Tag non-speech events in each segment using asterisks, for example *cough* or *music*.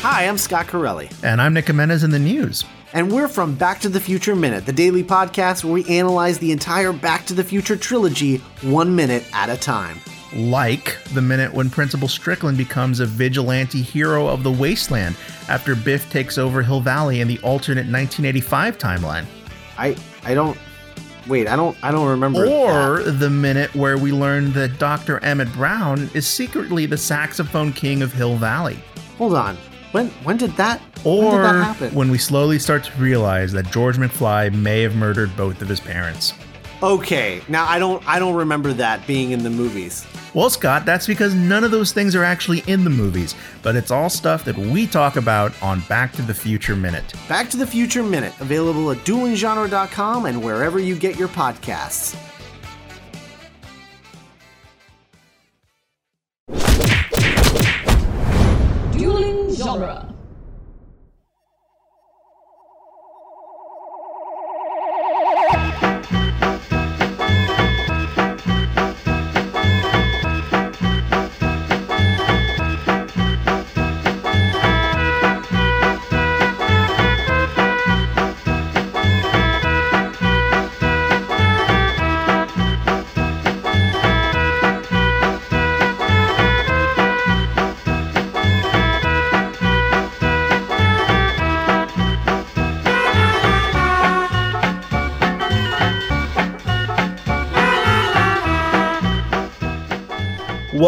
Hi, I'm Scott Corelli. And I'm Nick Jimenez in the news. And we're from Back to the Future Minute, the daily podcast where we analyze the entire Back to the Future trilogy one minute at a time. Like the minute when Principal Strickland becomes a vigilante hero of the wasteland after Biff takes over Hill Valley in the alternate 1985 timeline. I I don't wait, I don't I don't remember. Or that. the minute where we learn that Dr. Emmett Brown is secretly the saxophone king of Hill Valley. Hold on. When when did that or when did that happen? when we slowly start to realize that George McFly may have murdered both of his parents. Okay, now I don't I don't remember that being in the movies. Well, Scott, that's because none of those things are actually in the movies, but it's all stuff that we talk about on Back to the Future Minute. Back to the Future Minute, available at duelinggenre.com and wherever you get your podcasts. Genre.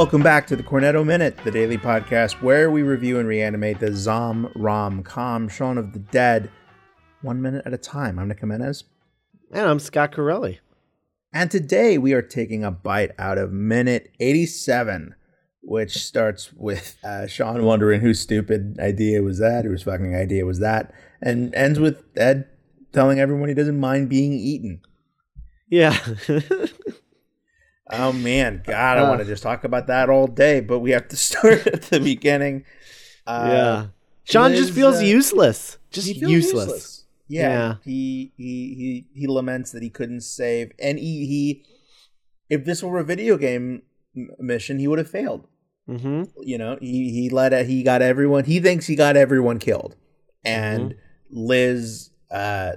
Welcome back to the Cornetto Minute, the daily podcast where we review and reanimate the Zom Rom Com Shaun of the Dead one minute at a time. I'm Nick Jimenez. And I'm Scott Corelli. And today we are taking a bite out of minute 87, which starts with uh, Shaun wondering whose stupid idea was that, whose fucking idea was that, and ends with Ed telling everyone he doesn't mind being eaten. Yeah. *laughs* Oh man, God, I Uh. want to just talk about that all day, but we have to *laughs* start at the beginning. Uh, yeah. Shaun just feels uh, useless. Just feels useless. Yeah, Yeah. He, he he he laments that he couldn't save, and he he. If this were a video game mission, he would have failed. Mm-hmm. You know, he he let it, he got everyone. He thinks he got everyone killed, and Liz uh,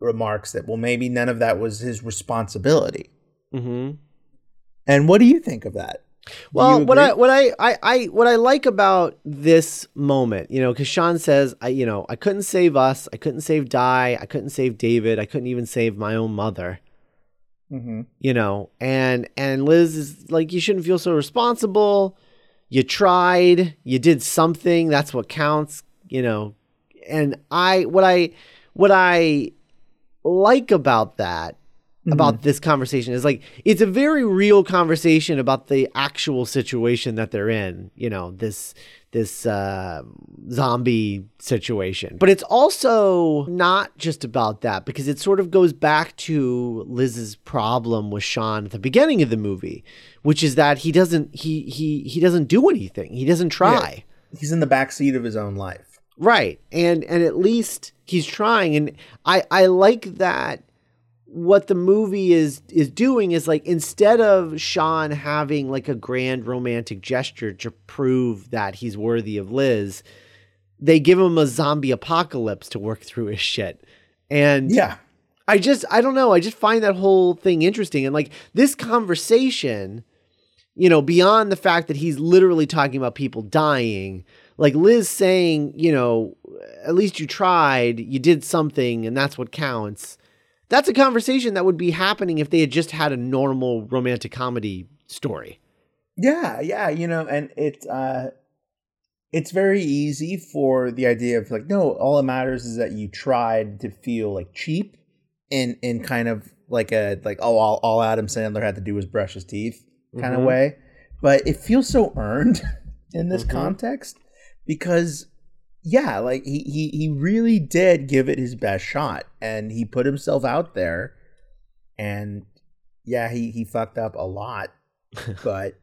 remarks that well, maybe none of that was his responsibility. Mm-hmm. And what do you think of that? Well, what I what I, I I what I like about this moment, you know, because Shaun says, I you know, I couldn't save us, I couldn't save Di, I couldn't save David, I couldn't even save my own mother, Mhm. you know, and and Liz is like, you shouldn't feel so responsible. You tried, you did something. That's what counts, you know. And I what I what I like about that about this conversation. Is like it's a very real conversation about the actual situation that they're in you know this this uh, zombie situation. But it's also not just about that because it sort of goes back to liz's problem with shaun at the beginning of the movie which is that he doesn't he he he doesn't do anything. He doesn't try. He's in the back seat of his own life. Right. And and at least he's trying. And I I like that what the movie is is doing is like instead of Shaun having like a grand romantic gesture to prove that he's worthy of Liz, they give him a zombie apocalypse to work through his shit. And Yeah. I just I don't know, I just find that whole thing interesting and like this conversation you know, beyond the fact that he's literally talking about people dying, like Liz saying, you know, at least you tried, you did something, and that's what counts. That's a conversation that would be happening if they had just had a normal romantic comedy story. Yeah, yeah, you know, and it uh it's very easy for the idea of like, no, all that matters is that you tried to feel like cheap in in kind of like a like oh all, all Adam Sandler had to do was brush his teeth kind of Mhm. way. But it feels so earned *laughs* in this Mhm. context because yeah, like he, he he really did give it his best shot and he put himself out there and yeah, he he fucked up a lot, *laughs* but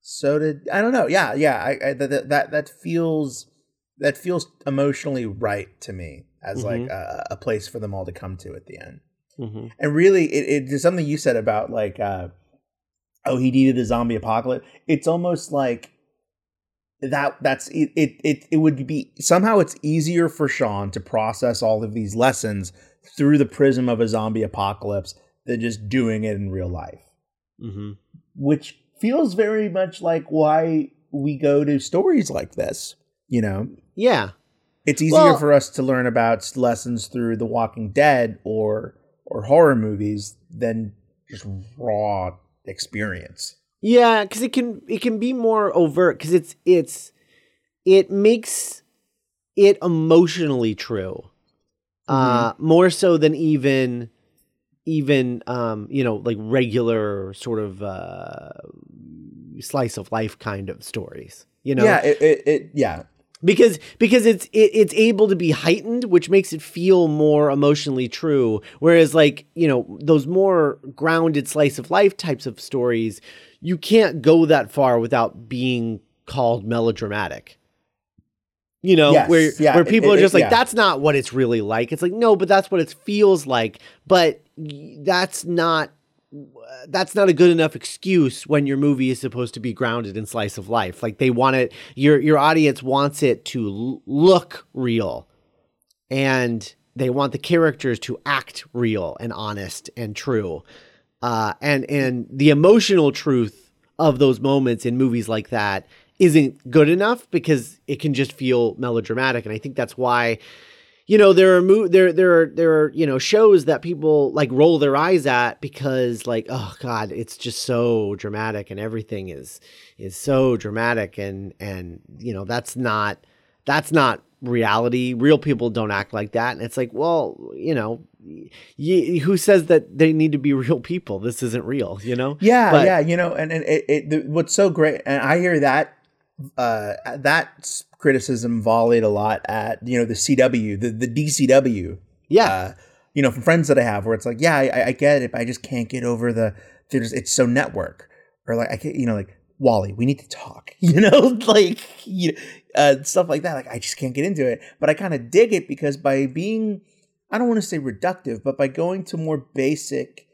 so did I don't know. Yeah, yeah, I, I that that that feels that feels emotionally right to me as like a, a place for them all to come to at the end. Mm-hmm. And really, it, it there's something you said about like, uh, oh, he needed a zombie apocalypse. It's almost like that that's it, it it it would be somehow it's easier for Shaun to process all of these lessons through the prism of a zombie apocalypse than just doing it in real life. Mm-hmm. Which feels very much like why we go to stories like this, you know. Yeah. It's easier Well- for us to learn about lessons through The Walking Dead or or horror movies than just raw experience. Yeah, because it can it can be more overt because it's it's it makes it emotionally true, uh, more so than even even um, you know like regular sort of uh, slice of life kind of stories. You know, Yeah, it, it, it yeah. because because it's it, it's able to be heightened which makes it feel more emotionally true whereas like you know those more grounded slice of life types of stories you can't go that far without being called melodramatic. You know Yes, where yeah, where people it- are just it- like yeah. that's not what it's really like. It's like no but that's what it feels like. But that's not that's not a good enough excuse when your movie is supposed to be grounded in slice of life. Like they want it, your your audience wants it to l- look real, and they want the characters to act real and honest and true, uh, and and the emotional truth of those moments in movies like that isn't good enough because it can just feel melodramatic, and I think that's why you know there are mo- there there are there are you know shows that people like roll their eyes at because like oh god it's just so dramatic and everything is is so dramatic. And and you know that's not that's not reality. Real people don't act like that. And it's like well you know y- who says that they need to be *laughs* real people? This isn't real you know? Yeah, But- yeah, you know, and and it, it the, what's so great, and I hear that uh that criticism volleyed a lot at you know the CW, the the DCW, yeah. uh, you know, from friends that I have, where it's like, yeah, I, I get it, but I just can't get over the there's it's so network, or like I can't, you know, like Wally, we need to talk, *laughs* you know, like you uh, stuff like that. Like I just can't get into it, but I kind of dig it because by being, I don't want to say reductive, but by going to more basic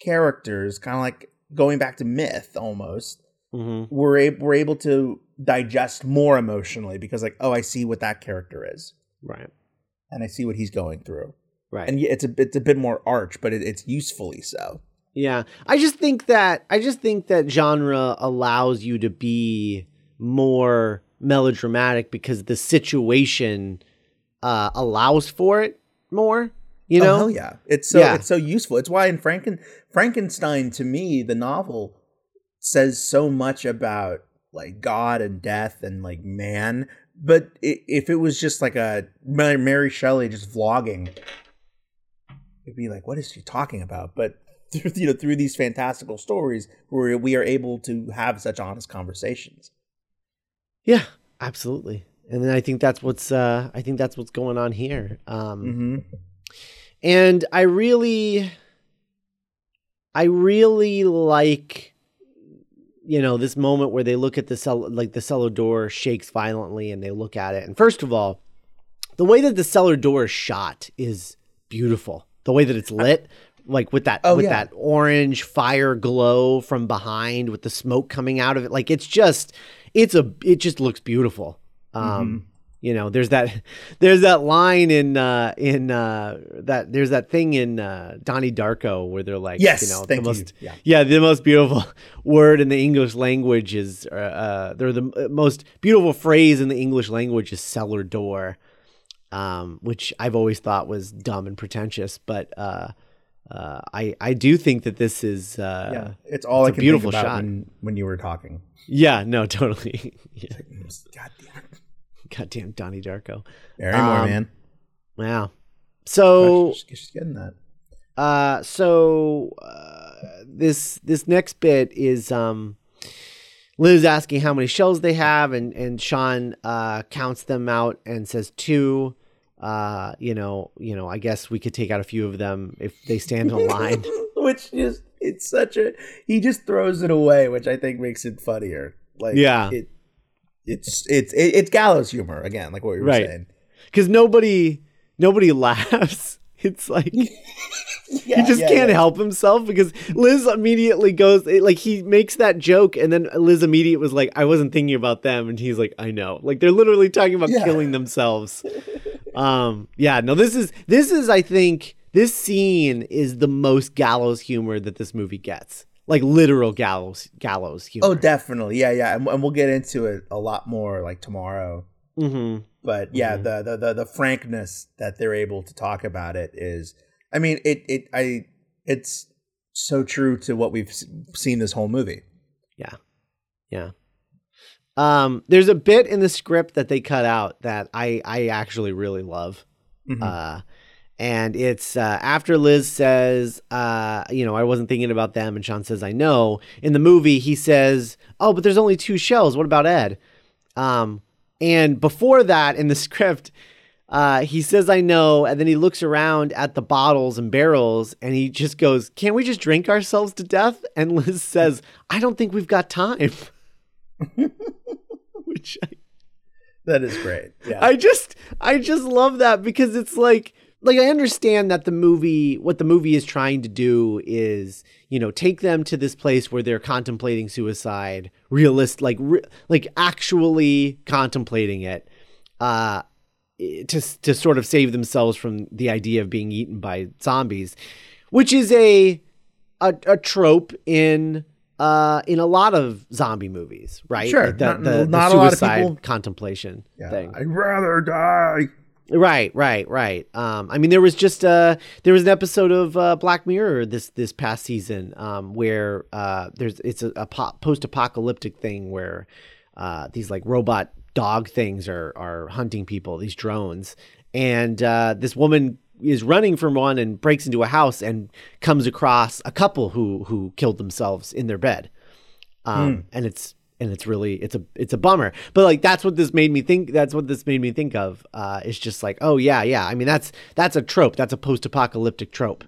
characters, kind of like going back to myth almost, hmm we're able we're able to digest more emotionally because like, oh, I see what that character is, right. And I see what he's going through. Right. And it's a it's a bit more arch, but it, it's usefully so. Yeah. I just think that I just think that genre allows you to be more melodramatic because the situation uh allows for it more, you oh, know? hell yeah, it's so Yeah. it's so useful. It's why in Franken Frankenstein to me the novel says so much about like God and death and like man. But if it was just like a Mary Mary Shelley just vlogging, it'd be like, what is she talking about? But through, you know, through these fantastical stories, where we are able to have such honest conversations. Yeah, absolutely. And then I think that's what's uh I think that's what's going on here. Um Mm-hmm. and I really I really like you know this moment where they look at the cell like the cellar door shakes violently and they look at it and first of all the way that the cellar door is shot is beautiful the way that it's lit like with that Oh, with yeah. that orange fire glow from behind with the smoke coming out of it like it's just it's a it just looks beautiful um Mm-hmm. you know there's that *laughs* there's that line in uh in uh that there's that thing in uh donnie darko where they're like Yes, you know thank the you. Yeah. yeah the most beautiful *laughs* word in the english language is uh, uh they're the most beautiful phrase in the english language is cellar door um which i've always thought was dumb and pretentious but uh uh, I I do think that this is uh, Yeah, it's all it's I a can beautiful think about shot. when when you were talking. yeah no totally *laughs* yeah. God damn it, goddamn Donnie Darko Barrymore, Um, man. wow so she's, she's getting that. Uh, so uh, this this next bit is um, Liz asking how many shells they have, and and Shaun uh, counts them out and says two. Uh, you know, you know. I guess we could take out a few of them if they stand in line. *laughs* which just it's such a he just throws it away, which I think makes it funnier. Like Yeah. it, it's it's it, it's gallows humor again, like what you were Right. saying. because nobody nobody laughs. It's like *laughs* *laughs* Yeah, he just yeah, can't yeah. help himself because Liz immediately goes like he makes that joke and then Liz immediate was like I wasn't thinking about them and he's like I know like they're literally talking about killing themselves. *laughs* um yeah no this is this is I think this scene is the most gallows humor that this movie gets like literal gallows gallows humor. Oh, definitely. Yeah, yeah. And, and we'll get into it a lot more like tomorrow. mm-hmm. But yeah, Mhm. the, the the the frankness that they're able to talk about it is, I mean, it it I it's so true to what we've seen this whole movie. Yeah. Um, there's a bit in the script that they cut out that I I actually really love. Mhm. Uh, and it's uh, after Liz says, uh, you know, I wasn't thinking about them, and Shaun says, I know. In the movie, he says, Oh, but there's only two shells. What about Ed? Um, and before that, in the *laughs* script, uh, he says, I know. And then he looks around at the bottles and barrels and he just goes, Can't we just drink ourselves to death? And Liz says, I don't think we've got time. *laughs* Which I that is great. Yeah. I just I just love that because it's like like I understand that the movie what the movie is trying to do is, you know, take them to this place where they're contemplating suicide, realist like re- like actually contemplating it. Uh to to sort of save themselves from the idea of being eaten by zombies, which is a a, a trope in uh in a lot of zombie movies, right? Sure. Like the, Not- the, the not a lot of suicide people- contemplation yeah. thing. I'd rather die. Right, right, right. Um, I mean, there was just uh, there was an episode of uh, Black Mirror this this past season um, where uh, there's it's a, a po- post-apocalyptic thing where uh, these like robot dog things are are hunting people, these drones, and uh, this woman is running from one and breaks into a house and comes across a couple who who killed themselves in their bed, um, and it's and it's really it's a it's a bummer. But like that's what this made me think that's what this made me think of uh it's just like oh yeah yeah. I mean that's that's a trope. That's a post-apocalyptic trope.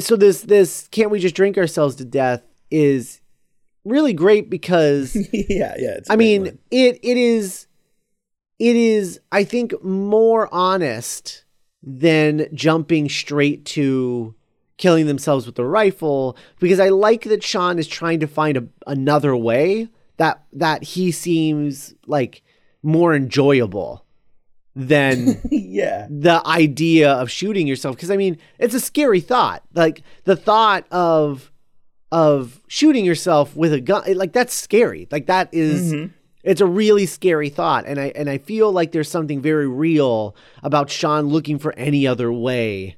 So this this can't we just drink ourselves to death is really great because *laughs* yeah, yeah. I mean, line. it it is it is I think more honest than jumping straight to killing themselves with a rifle because I like that Shaun is trying to find a, another way that that he seems like more enjoyable than *laughs* yeah. the idea of shooting yourself because i mean it's a scary thought like the thought of of shooting yourself with a gun like that's scary like that is- Mhm. it's a really scary thought and i and i feel like there's something very real about shaun looking for any other way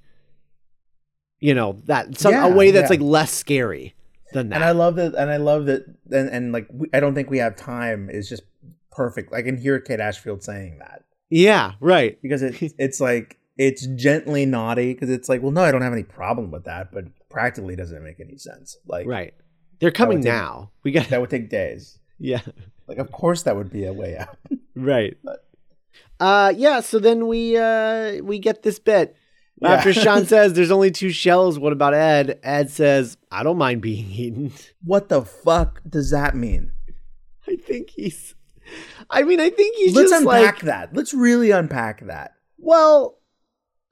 you know that some Yeah, a way that's yeah. like less scary than that And I love that. And I love that. And, and like, we, I don't think we have time is just perfect. I can hear Kate Ashfield saying that yeah right because it's *laughs* it's like it's gently naughty because it's like, well, no, I don't have any problem with that, but practically doesn't make any sense. Like, right they're coming take- now we got that would take days. *laughs* yeah Like, of course, that would be a way out. *laughs* Right. But- Uh yeah, so then we uh we get this bit. Yeah. After *laughs* Shaun says there's only two shells, what about Ed? Ed says, I don't mind being eaten. what the fuck does that mean? I think he's I mean, I think he's Let's just unpack like that. Let's really unpack that. well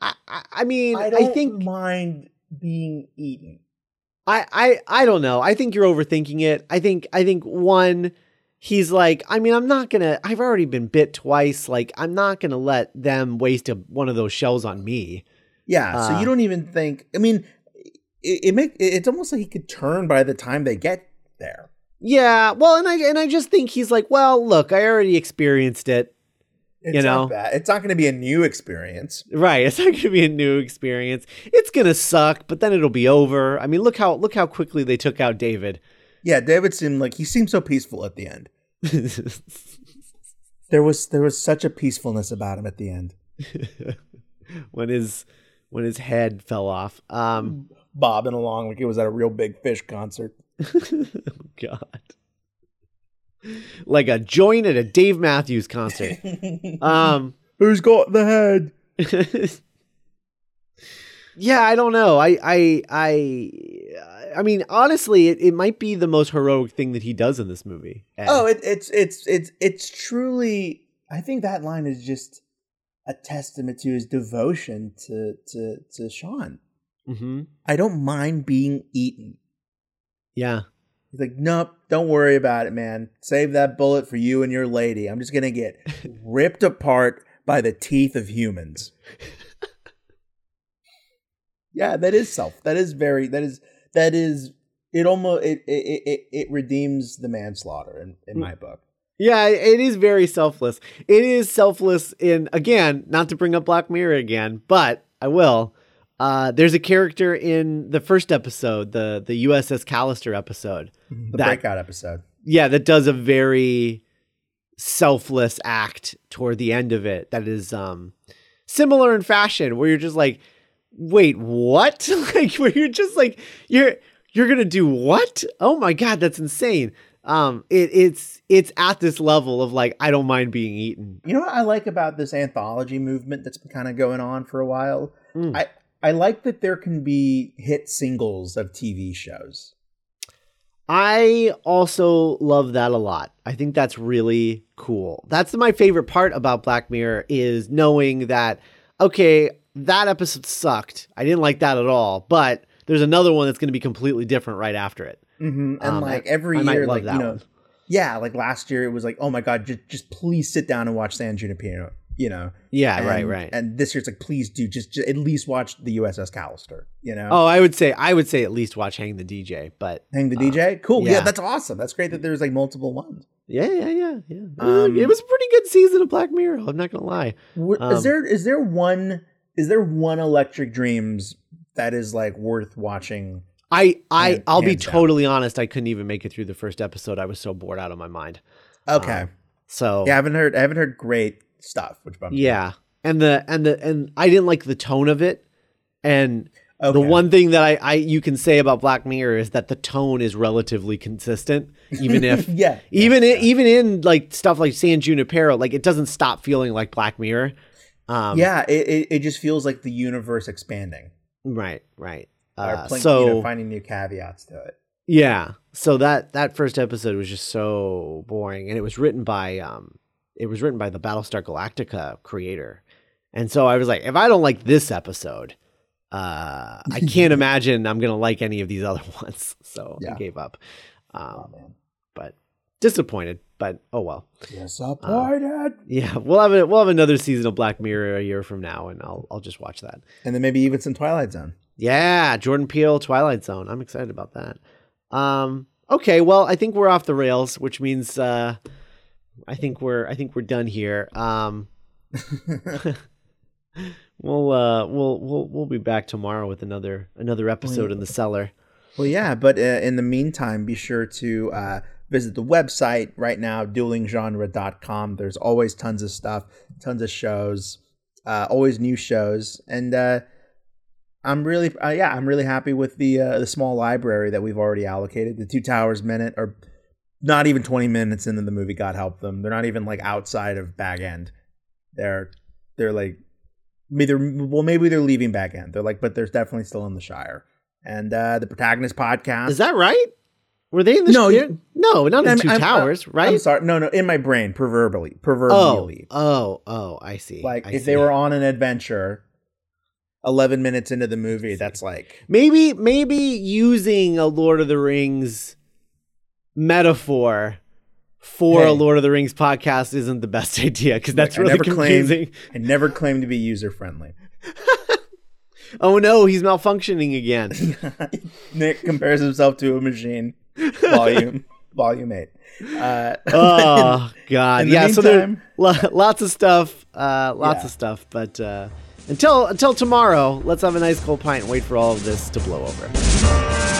I, I, mean, I I, don't think mind being eaten. I, I I don't know. I think you're overthinking it. I think I think one he's like, I mean, I'm not going to I've already been bit twice. Like I'm not going to let them waste a, one of those shells on me. Yeah, so Uh, you don't even think. I mean, it, it make it's almost like he could turn by the time they get there. Yeah, well, and I and I just think he's like, well, look, I already experienced it. It's You not know? bad. It's not going to be a new experience. Right, it's not going to be a new experience. It's going to suck, but then it'll be over. I mean, look how look how quickly they took out David. Yeah, David seemed like he seemed so peaceful at the end. *laughs* There was there was such a peacefulness about him at the end. *laughs* when his when his head fell off. Um Bobbing along like it was at a Reel Big Fish concert. *laughs* oh god. Like a joint at a Dave Matthews concert. *laughs* Um Who's got the head? *laughs* yeah, I don't know. I I I I mean, honestly, it, it might be the most heroic thing that he does in this movie. Ed. Oh, it, it's it's it's it's truly. I think that line is just a testament to his devotion to to to Shaun. Mm-hmm. I don't mind being eaten. Yeah. He's like, nope, don't worry about it, man. Save that bullet for you and your lady. I'm just gonna get *laughs* ripped apart by the teeth of humans. yeah, that is self. That is very. That is. That is. It almost. It. It. It, it redeems the manslaughter in, in my book. Yeah, it is very selfless. It is selfless in again, not to bring up Black Mirror again, but I will. Uh, there's a character in the first episode, the the USS Callister episode. The that- breakout episode. Yeah, that does a very selfless act toward the end of it. That is um similar in fashion, where you're just like, wait, what? *laughs* like where you're just like, you're you're gonna do what? Oh my god, that's insane. Um, it, it's it's at this level of like, I don't mind being eaten. You know what I like about this anthology movement that's been kind of going on for a while? Mm. I I like that there can be hit singles of TV shows. I also love that a lot. I think that's really cool. That's my favorite part about Black Mirror is knowing that okay, that episode sucked. I didn't like that at all, but there's another one that's going to be completely different right after it. Mm-hmm. And Um, like every I year, love like you know, one. yeah, like last year it was like, oh my god, just just please sit down and watch San Junipero. You know, Yeah, and, right, right. And this year it's like, please do just, just at least watch the USS Callister. You know, oh, I would say I would say at least watch Hang the DJ, but hang the uh, DJ. Cool, yeah. yeah. that's awesome. That's great that there's like multiple ones. yeah, yeah, yeah, yeah. It was, Um, it was a pretty good season of Black Mirror. I'm not gonna lie. Um, is there is there one is there one Electric Dreams that is like worth watching? I I I'll be down. totally honest. I couldn't even make it through the first episode. I was so bored out of my mind. Okay, Um, So yeah, I haven't heard I haven't heard great stuff. Which bumps me. Yeah. And the and the and I didn't like the tone of it. And Okay. the one thing that I, I you can say about Black Mirror is that the tone is relatively consistent, even if *laughs* yeah, even yeah, in, even in like stuff like San Junipero, like it doesn't stop feeling like Black Mirror. Um, yeah, it, it it just feels like the universe expanding. Right. Right. Uh, playing, so you know, finding new caveats to it. yeah. So that that first episode was just so boring, and it was written by um it was written by the Battlestar Galactica creator, and so I was like, if I don't like this episode, uh, I *laughs* can't imagine I'm gonna like any of these *laughs* other ones. So I gave up. Oh Um, man, but disappointed. But oh well. disappointed. Yeah, we'll have a, we'll have another season of Black Mirror a year from now, and I'll I'll just watch that. and then maybe even some Twilight Zone. Yeah, Jordan Peele, Twilight Zone. I'm excited about that. Um, okay, well, I think we're off the rails, which means uh, I think we're I think we're done here. Um, *laughs* we'll uh, we'll we'll we'll be back tomorrow with another another episode in the cellar. Well, yeah, but uh, in the meantime, be sure to uh, visit the website right now, duelinggenre.com. There's always tons of stuff, tons of shows, uh, always new shows, and uh, I'm really, uh, yeah, I'm really happy with the uh, the small library that we've already allocated. The Two Towers minute, or not even 20 minutes into the movie. God help them. They're not even like outside of Bag End. They're they're like maybe well maybe they're leaving Bag End. They're like, but they're definitely still in the Shire. And uh, the protagonist podcast. Is that right? Were they in the No, you- no, not in I'm- 2 I'm- Towers, right? I'm sorry. No, no. In my brain, proverbially, oh, proverbially, oh, oh, I see. like I if see. they were on an adventure, eleven minutes into the movie, that's like Maybe maybe using a Lord of the Rings metaphor for a Lord of the Rings podcast isn't the best *laughs* idea because that's Look, I really never claimed- confusing. I never claimed to be user friendly. *laughs* Oh no, he's malfunctioning again. *laughs* Nick compares himself to a machine. Volume, volume eight. Uh, oh god, in the yeah. so there lo- lots of stuff, uh, lots Yeah. of stuff. But uh, until until tomorrow, let's have a nice cold pint and wait for all of this to blow over.